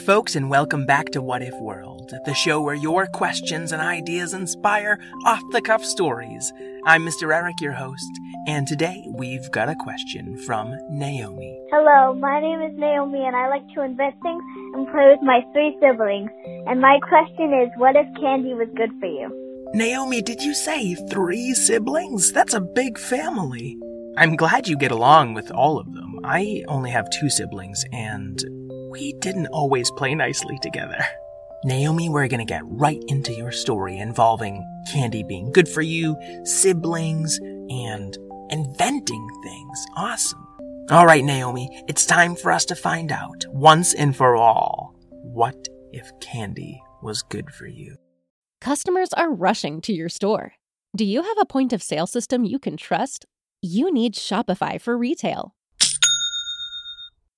Folks, and welcome back to What If World, the show where your questions and ideas inspire off the cuff stories. I'm Mr. Eric, your host, and today we've got a question from Naomi. Hello, my name is Naomi and I like to invent things and play with my three siblings. And my question is, what if candy was good for you? Naomi, did you say three siblings? That's a big family. I'm glad you get along with all of them. I only have two siblings, and we didn't always play nicely together. Naomi, we're gonna get right into your story involving candy being good for you, siblings, and inventing things. Awesome. All right, Naomi, it's time for us to find out once and for all what if candy was good for you? Customers are rushing to your store. Do you have a point of sale system you can trust? You need Shopify for retail.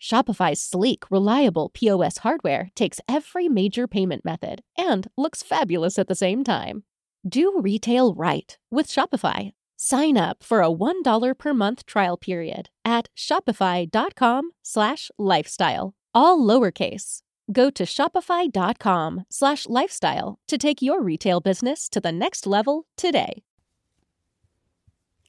Shopify's sleek, reliable POS hardware takes every major payment method and looks fabulous at the same time. Do retail right with Shopify. Sign up for a $1 per month trial period at shopify.com slash lifestyle, all lowercase. Go to shopify.com slash lifestyle to take your retail business to the next level today.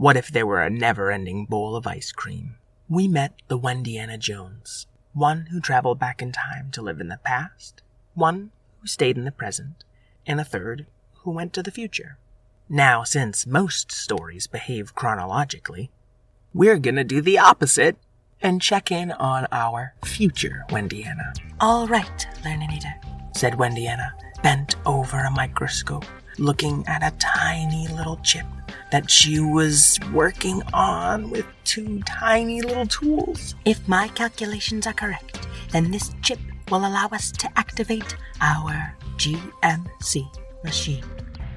what if there were a never ending bowl of ice cream? We met the Whendiana Jones, one who traveled back in time to live in the past, one who stayed in the present, and a third who went to the future. Now, since most stories behave chronologically, we're gonna do the opposite and check in on our future Whendiana. All right, Learninator, said Whendiana, bent over a microscope, looking at a tiny little chip that she was working on with two tiny little tools. If my calculations are correct, then this chip will allow us to activate our GMC machine.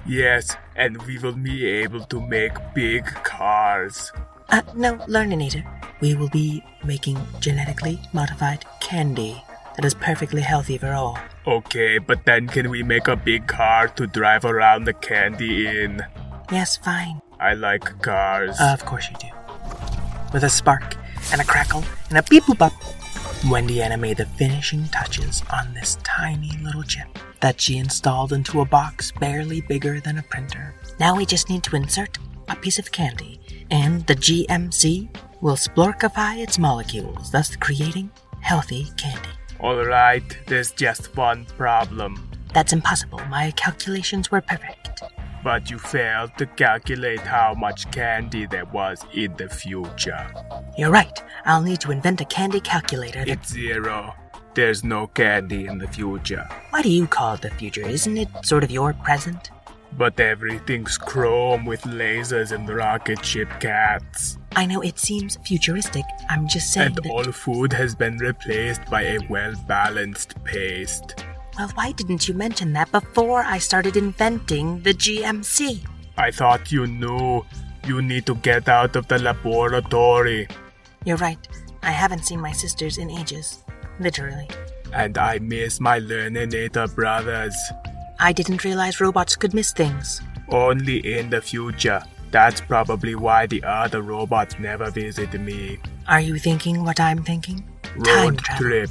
Yes, and we will be able to make big cars. Uh, no, Learninator. We will be making genetically modified candy that is perfectly healthy for all. Okay, but then can we make a big car to drive around the candy in? Yes, fine. I like cars. Of course you do. With a spark, and a crackle, and a beep boop up. Whendiana made the finishing touches on this tiny little chip that she installed into a box barely bigger than a printer. Now we just need to insert a piece of candy, and the GMC will splorkify its molecules, thus creating healthy candy. Alright, there's just one problem. That's impossible. My calculations were perfect. But you failed to calculate how much candy there was in the future. You're right. I'll need to invent a candy calculator. That... It's zero. There's no candy in the future. Why do you call it the future? Isn't it sort of your present? But everything's chrome with lasers and rocket ship cats. I know it seems futuristic. I'm just saying And that. all food has been replaced by a well balanced paste. Well, why didn't you mention that before I started inventing the GMC? I thought you knew. You need to get out of the laboratory. You're right. I haven't seen my sisters in ages. Literally. And I miss my Learninator brothers. I didn't realize robots could miss things. Only in the future. That's probably why the other robots never visit me. Are you thinking what I'm thinking? Road Time travel. trip.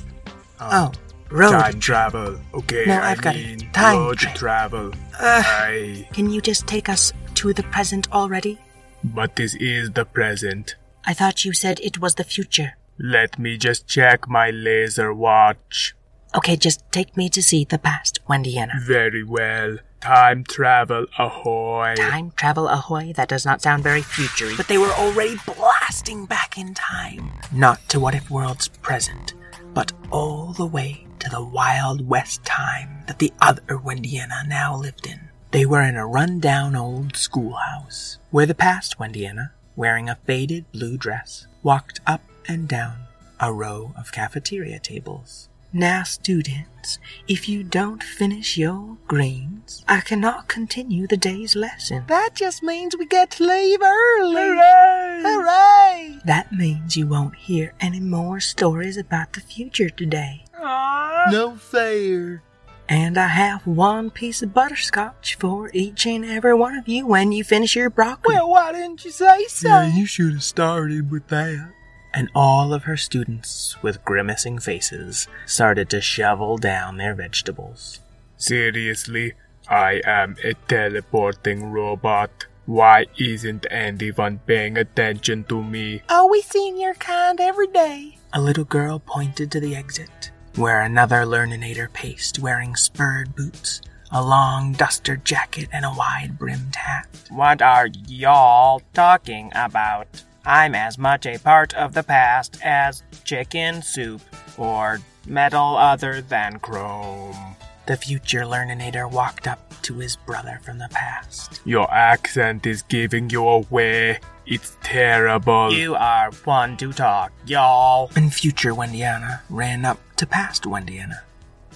Oh, road. Time travel. Okay, No, I I've got it. mean Time road trip. travel. Ugh. Aye. Can you just take us to the present already? But this is the present. I thought you said it was the future. Let me just check my laser watch. Okay, just take me to see the past, Whendiana. Very well. Time travel ahoy. Time travel ahoy? That does not sound very futury. But they were already blasting back in time. Not to what if world's present, but all the way to the Wild West time that the other Whendiana now lived in. They were in a run-down old schoolhouse, where the past Whendiana, wearing a faded blue dress, walked up and down a row of cafeteria tables. Now, students, if you don't finish your greens, I cannot continue the day's lesson. That just means we get to leave early. Hooray! Hooray! That means you won't hear any more stories about the future today. No fair. And I have one piece of butterscotch for each and every one of you when you finish your broccoli. Well, why didn't you say so? you should have started with that. And all of her students, with grimacing faces, started to shovel down their vegetables. Seriously, I am a teleporting robot. Why isn't anyone paying attention to me? Oh, we seen your kind every day. A little girl pointed to the exit, where another Learninator paced wearing spurred boots, a long duster jacket, and a wide brimmed hat. What are y'all talking about? I'm as much a part of the past as chicken soup or metal other than chrome. The future Learninator walked up to his brother from the past. Your accent is giving you away. It's terrible. You are one to talk, y'all. And future Whendiana ran up to past Whendiana.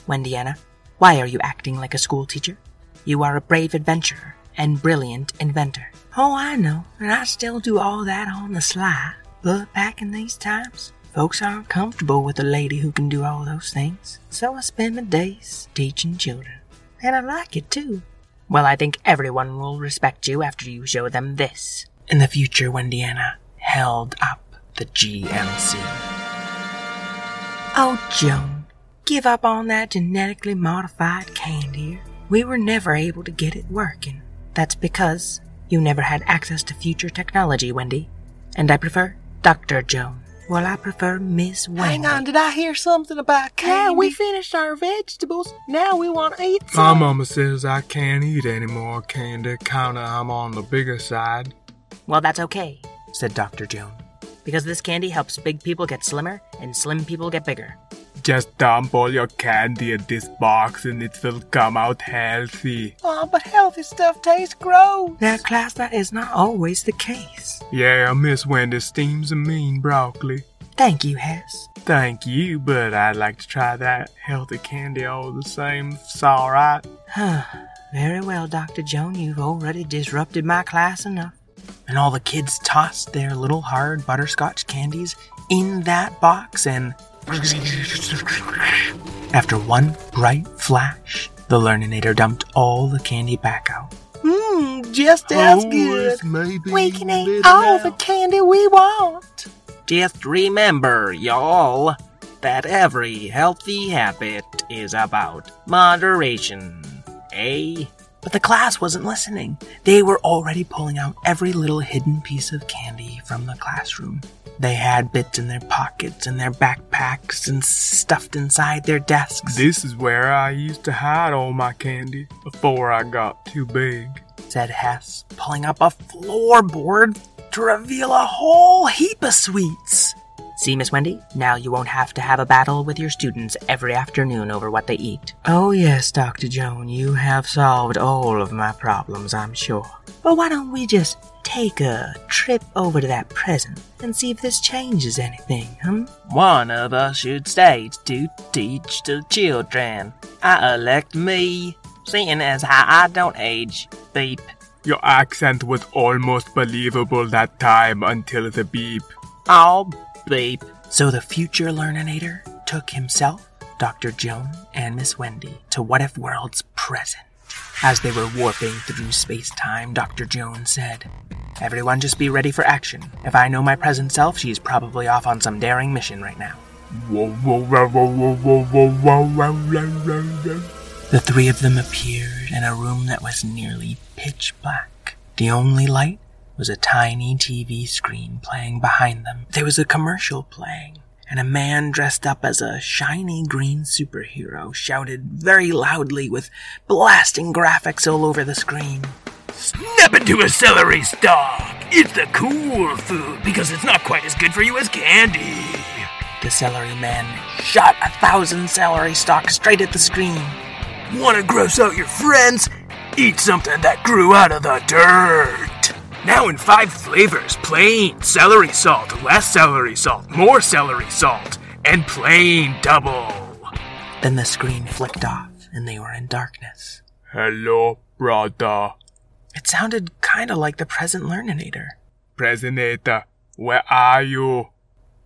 Whendiana, why are you acting like a schoolteacher? You are a brave adventurer and brilliant inventor. Oh, I know, and I still do all that on the sly. But back in these times, folks aren't comfortable with a lady who can do all those things. So I spend my days teaching children. And I like it too. Well, I think everyone will respect you after you show them this. In the future, Whendiana held up the GMC. Oh, Joan, give up on that genetically modified candy. We were never able to get it working. That's because you never had access to future technology, Whendy. And I prefer Dr. Joan. Well, I prefer Miss Whendy. Hang on, did I hear something about Yeah, candy? we we finished our vegetables. Now we want to eat some. My mama says I can't eat any more candy. Kinda, I'm on the bigger side. Well, that's okay, said Dr. Joan. Because this candy helps big people get slimmer and slim people get bigger. Just dump all your candy in this box and it will come out healthy. Oh, but healthy stuff tastes gross. Now, class, that is not always the case. Yeah, Miss Whendy steams a mean broccoli. Thank you, Hess. Thank you, but I'd like to try that healthy candy all the same. It's alright. Very well, Dr. Joan, you've already disrupted my class enough. And all the kids tossed their little hard butterscotch candies in that box and. After one bright flash, the Learninator dumped all the candy back out. Mmm, just as Oh, good. We can eat all the candy we want. Just remember, y'all, that every healthy habit is about moderation. Eh? But the class wasn't listening. They were already pulling out every little hidden piece of candy from the classroom. They had bits in their pockets and their backpacks and stuffed inside their desks, This is where I used to hide all my candy before I got too big. said Hess, pulling up a floorboard to reveal a whole heap of sweets. See, Miss Whendy, now you won't have to have a battle with your students every afternoon over what they eat. Oh, yes, Dr. Joan, you have solved all of my problems, I'm sure. But why don't we just take a trip over to that present and see if this changes anything, hmm? One of us should stay to teach the children. I elect me, seeing as how I don't age. Beep. Your accent was almost believable that time until the beep. Oh, beep. So the future Learninator took himself, Dr. Joan, and Miss Whendy to What If World's present. As they were warping through space time, Dr. Joan said, Everyone just be ready for action. If I know my present self, she's probably off on some daring mission right now. The three of them appeared in a room that was nearly pitch black. The only light was a tiny TV screen playing behind them. There was a commercial playing and a man dressed up as a shiny green superhero shouted very loudly with blasting graphics all over the screen. Snap into a celery stalk. It's the cool food because it's not quite as good for you as candy. The celery man shot a thousand celery stalks straight at the screen. Want to gross out your friends? Eat something that grew out of the dirt. Now in five flavors plain, celery salt, less celery salt, more celery salt, and plain double. Then the screen flicked off, and they were in darkness. Hello, brother. It sounded kind of like the present Learninator. Presidenta, where are you?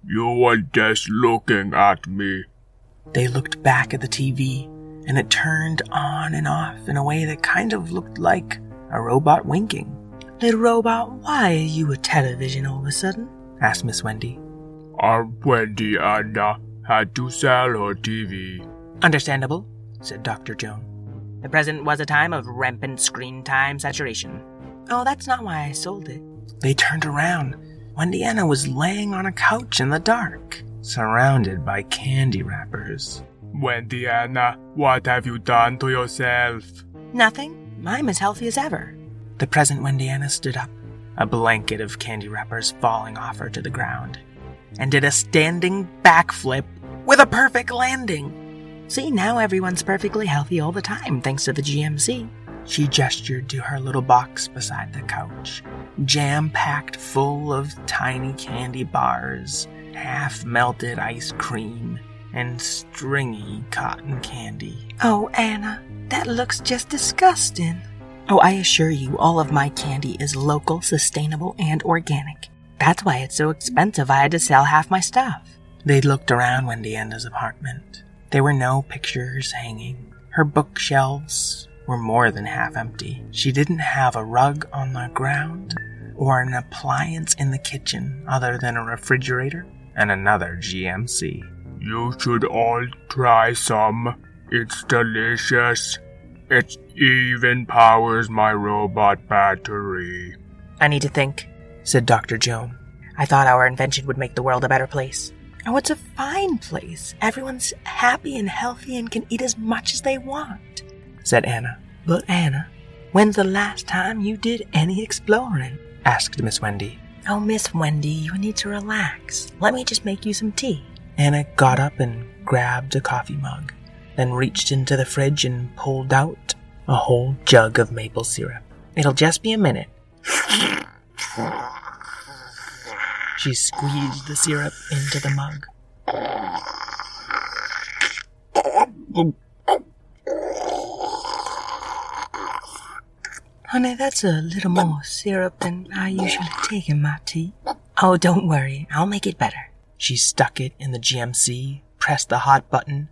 You were just looking at me. They looked back at the TV, and it turned on and off in a way that kind of looked like a robot winking. Little robot, why are you a television all of a sudden? asked Miss Whendy. Our Whendiana had to sell her TV. Understandable, said Dr. Joan. The present was a time of rampant screen time saturation. Oh, that's not why I sold it. They turned around. Whendiana was laying on a couch in the dark, surrounded by candy wrappers. Whendiana, what have you done to yourself? Nothing. I'm as healthy as ever. The present Whendiana stood up, a blanket of candy wrappers falling off her to the ground, and did a standing backflip with a perfect landing. See, now everyone's perfectly healthy all the time thanks to the GMC. She gestured to her little box beside the couch, jam packed full of tiny candy bars, half melted ice cream, and stringy cotton candy. Oh, Ana, that looks just disgusting. Oh, I assure you, all of my candy is local, sustainable, and organic. That's why it's so expensive I had to sell half my stuff. They looked around Whendiana's apartment. There were no pictures hanging. Her bookshelves were more than half empty. She didn't have a rug on the ground or an appliance in the kitchen other than a refrigerator and another GMC. You should all try some. It's delicious. It even powers my robot battery. I need to think, said Dr. Joan. I thought our invention would make the world a better place. Oh, it's a fine place. Everyone's happy and healthy and can eat as much as they want, said Ana. But Ana, when's the last time you did any exploring? asked Miss Whendy. Oh, Miss Whendy, you need to relax. Let me just make you some tea. Ana got up and grabbed a coffee mug, then reached into the fridge and pulled out a whole jug of maple syrup. It'll just be a minute. She squeezed the syrup into the mug. Honey, that's a little more syrup than I usually take in my tea. Oh, don't worry, I'll make it better. She stuck it in the GMC, pressed the hot button,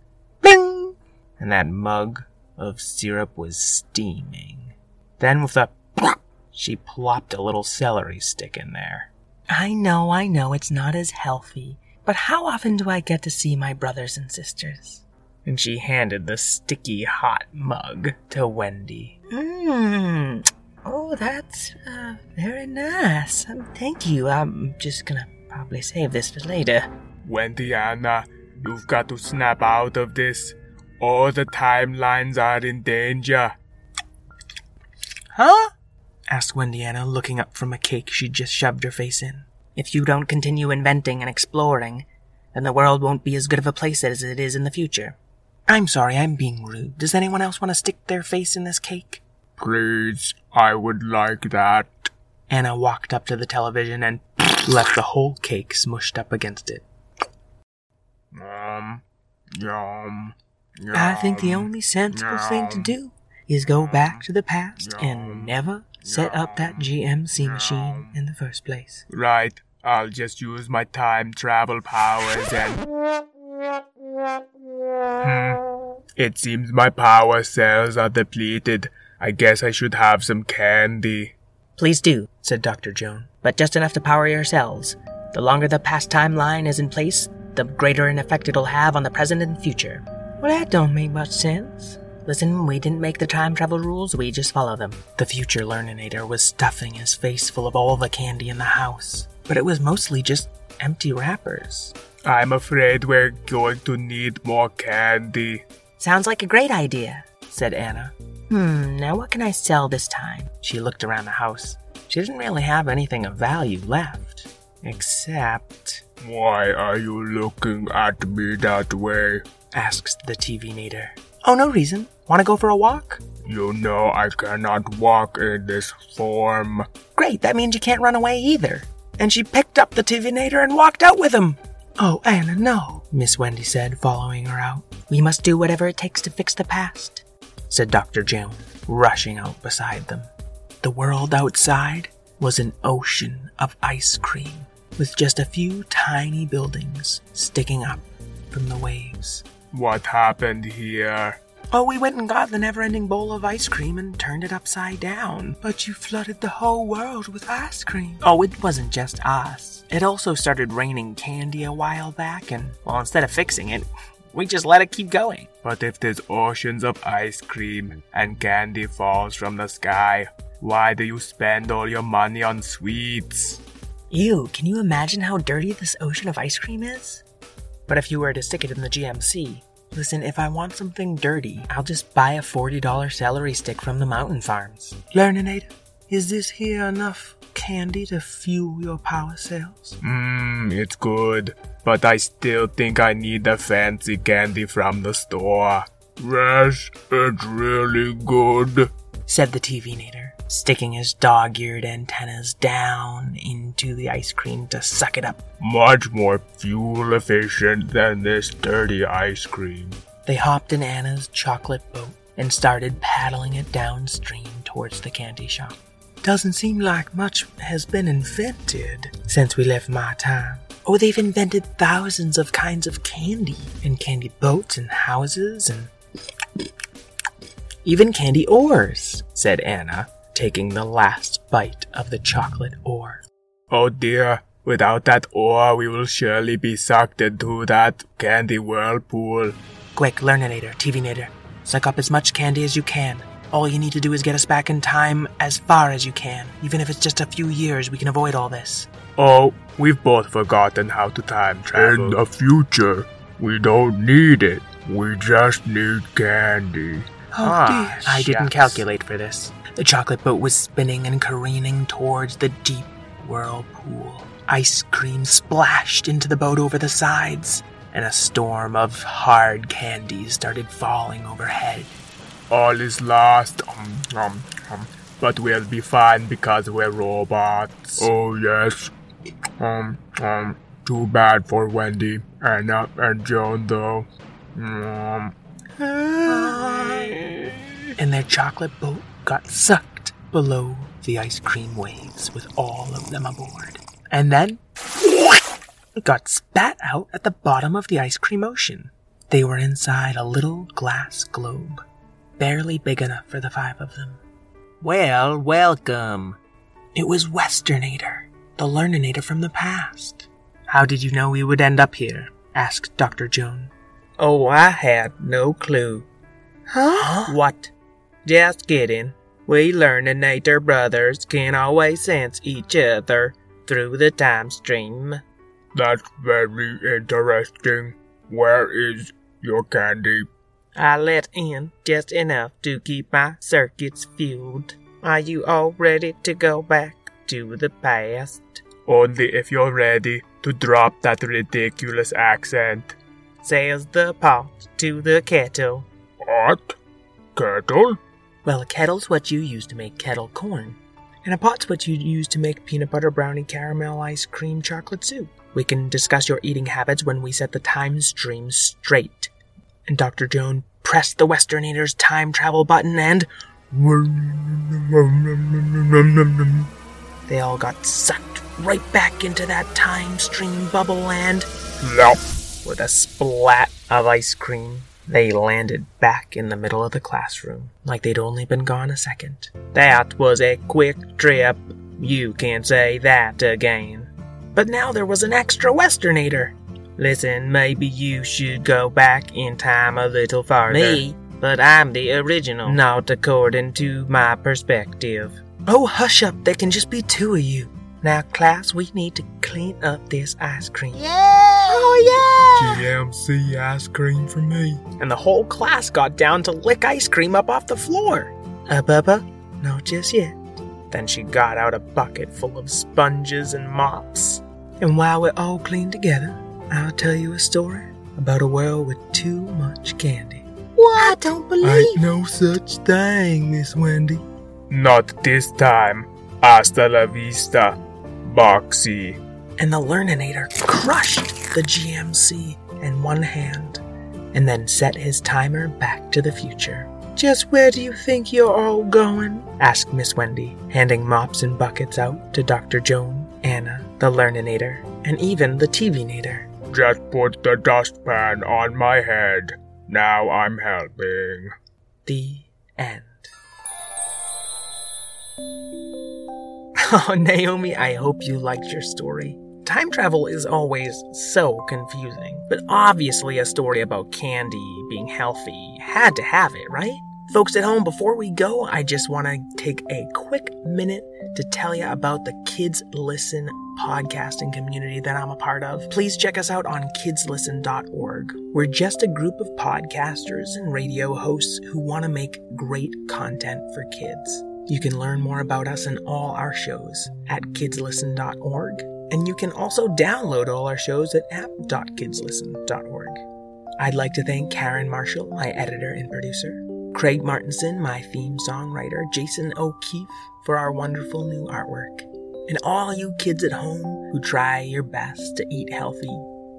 and that mug of syrup was steaming. Then with a plop, she plopped a little celery stick in there. I know, I know, it's not as healthy, but how often do I get to see my brothers and sisters? And she handed the sticky hot mug to Whendy. Mmm. Oh, that's uh, very nice. Um, thank you. I'm just gonna probably save this for later. Whendiana, you've got to snap out of this. All the timelines are in danger. Huh? asked Whendiana, looking up from a cake she'd just shoved her face in. If you don't continue inventing and exploring, then the world won't be as good of a place as it is in the future. I'm sorry, I'm being rude. Does anyone else want to stick their face in this cake? Please, I would like that. Ana walked up to the television and left the whole cake smushed up against it. Um, yum. Yum I think the only sensible thing to do is go back to the past and never set up that GMC machine in the first place. Right, I'll just use my time travel powers and. Hmm. It seems my power cells are depleted. I guess I should have some candy. Please do, said Dr. Joan, but just enough to power your cells. The longer the past timeline is in place, the greater an effect it'll have on the present and future. Well, that don't make much sense. Listen, we didn't make the time travel rules, we just follow them. The future Learninator was stuffing his face full of all the candy in the house, but it was mostly just empty wrappers. I'm afraid we're going to need more candy. Sounds like a great idea, said Ana. Hmm, now what can I sell this time? She looked around the house. She didn't really have anything of value left. Except, Why are you looking at me that way? Asks the TV nator. Oh, no reason. Want to go for a walk? You know I cannot walk in this form. Great, that means you can't run away either. And she picked up the TV nator and walked out with him. Oh, Ana, no, Miss Whendy said, following her out. We must do whatever it takes to fix the past, said Dr. Joan, rushing out beside them. The world outside was an ocean of ice cream, with just a few tiny buildings sticking up from the waves. What happened here? Oh, we went and got the never ending bowl of ice cream and turned it upside down. But you flooded the whole world with ice cream. Oh, it wasn't just us. It also started raining candy a while back, and, well, instead of fixing it, we just let it keep going. But if there's oceans of ice cream and candy falls from the sky, why do you spend all your money on sweets? Ew, can you imagine how dirty this ocean of ice cream is? But if you were to stick it in the GMC, listen, if I want something dirty, I'll just buy a $40 celery stick from the mountain farms. Learninate, is this here enough candy to fuel your power cells? Mmm, it's good. But I still think I need the fancy candy from the store. Yes, it's really good. said the TV nator, sticking his dog eared antennas down into the ice cream to suck it up. Much more fuel efficient than this dirty ice cream. They hopped in Ana's chocolate boat and started paddling it downstream towards the candy shop. Doesn't seem like much has been invented since we left my time. Oh, they've invented thousands of kinds of candy, and candy boats and houses, and even candy ores, said Ana, taking the last bite of the chocolate ore. Oh dear, without that ore, we will surely be sucked into that candy whirlpool. Quick, Learninator, TV Nator, suck up as much candy as you can. All you need to do is get us back in time as far as you can. Even if it's just a few years, we can avoid all this. Oh, we've both forgotten how to time travel. In the future, we don't need it. We just need candy. Oh Ah, dear. I didn't calculate for this. The chocolate boat was spinning and careening towards the deep whirlpool. Ice cream splashed into the boat over the sides, and a storm of hard candies started falling overhead. All is lost. Um, um, um. But we'll be fine because we're robots. Oh, yes. Um, um. Too bad for Whendy, Ana, and Joan, though. Um, and their chocolate boat got sucked below the ice cream waves with all of them aboard. And then got spat out at the bottom of the ice cream ocean. They were inside a little glass globe, barely big enough for the five of them. Well, welcome. It was Westernator, the Learninator from the past. How did you know we would end up here? asked Dr. Joan. Oh, I had no clue. Huh? What? Just kidding. We Learninator brothers can always sense each other through the time stream. That's very interesting. Where is your candy? I let in just enough to keep my circuits fueled. Are you all ready to go back to the past? Only if you're ready to drop that ridiculous accent. Says the pot to the kettle. What? Kettle? Well, a kettle's what you use to make kettle corn, and a pot's what you use to make peanut butter brownie caramel ice cream chocolate soup. We can discuss your eating habits when we set the time stream straight. And Dr. Joan pressed the Westernator's time travel button and they all got sucked right back into that time stream bubble land. With a splat of ice cream, they landed back in the middle of the classroom, like they'd only been gone a second. That was a quick trip. You can't say that again. But now there was an extra Westernator. Listen, maybe you should go back in time a little farther. Me? But I'm the original, not according to my perspective. Oh, hush up, there can just be two of you. Now, class, we need to clean up this ice cream. Yeah! Oh yeah! GMC ice cream for me. And the whole class got down to lick ice cream up off the floor. Uh, Bubba? No, just yet. Then she got out a bucket full of sponges and mops. And while we're all clean together, I'll tell you a story about a world with too much candy. What? I don't believe. Ain't no such thing, Miss Whendy. Not this time. Hasta la vista, Boxy. And the Learninator crushed the GMC in one hand and then set his timer back to the future. Just where do you think you're all going? asked Miss Whendy, handing mops and buckets out to Dr. Joan, Ana, the Learninator, and even the TV-nator. Just put the dustpan on my head. Now I'm helping. The end. Oh, Naomi, I hope you liked your story. Time travel is always so confusing, but obviously a story about candy being healthy had to have it, right? Folks at home, before we go, I just want to take a quick minute to tell you about the Kids Listen podcasting community that I'm a part of. Please check us out on kidslisten.org. We're just a group of podcasters and radio hosts who want to make great content for kids. You can learn more about us and all our shows at kidslisten.org, and you can also download all our shows at app.kidslisten.org. I'd like to thank Karen Marshall, my editor and producer, Craig Martinson, my theme songwriter, Jason O'Keefe for our wonderful new artwork, and all you kids at home who try your best to eat healthy,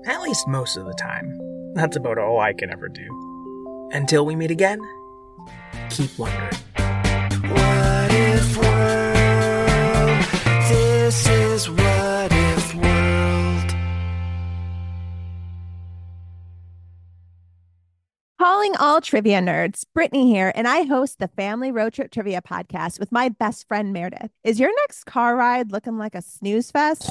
at least most of the time. That's about all I can ever do. Until we meet again, keep wondering. This is what if world. Calling all trivia nerds, Brittany here, and I host the Family Road Trip Trivia Podcast with my best friend Meredith. Is your next car ride looking like a snooze fest?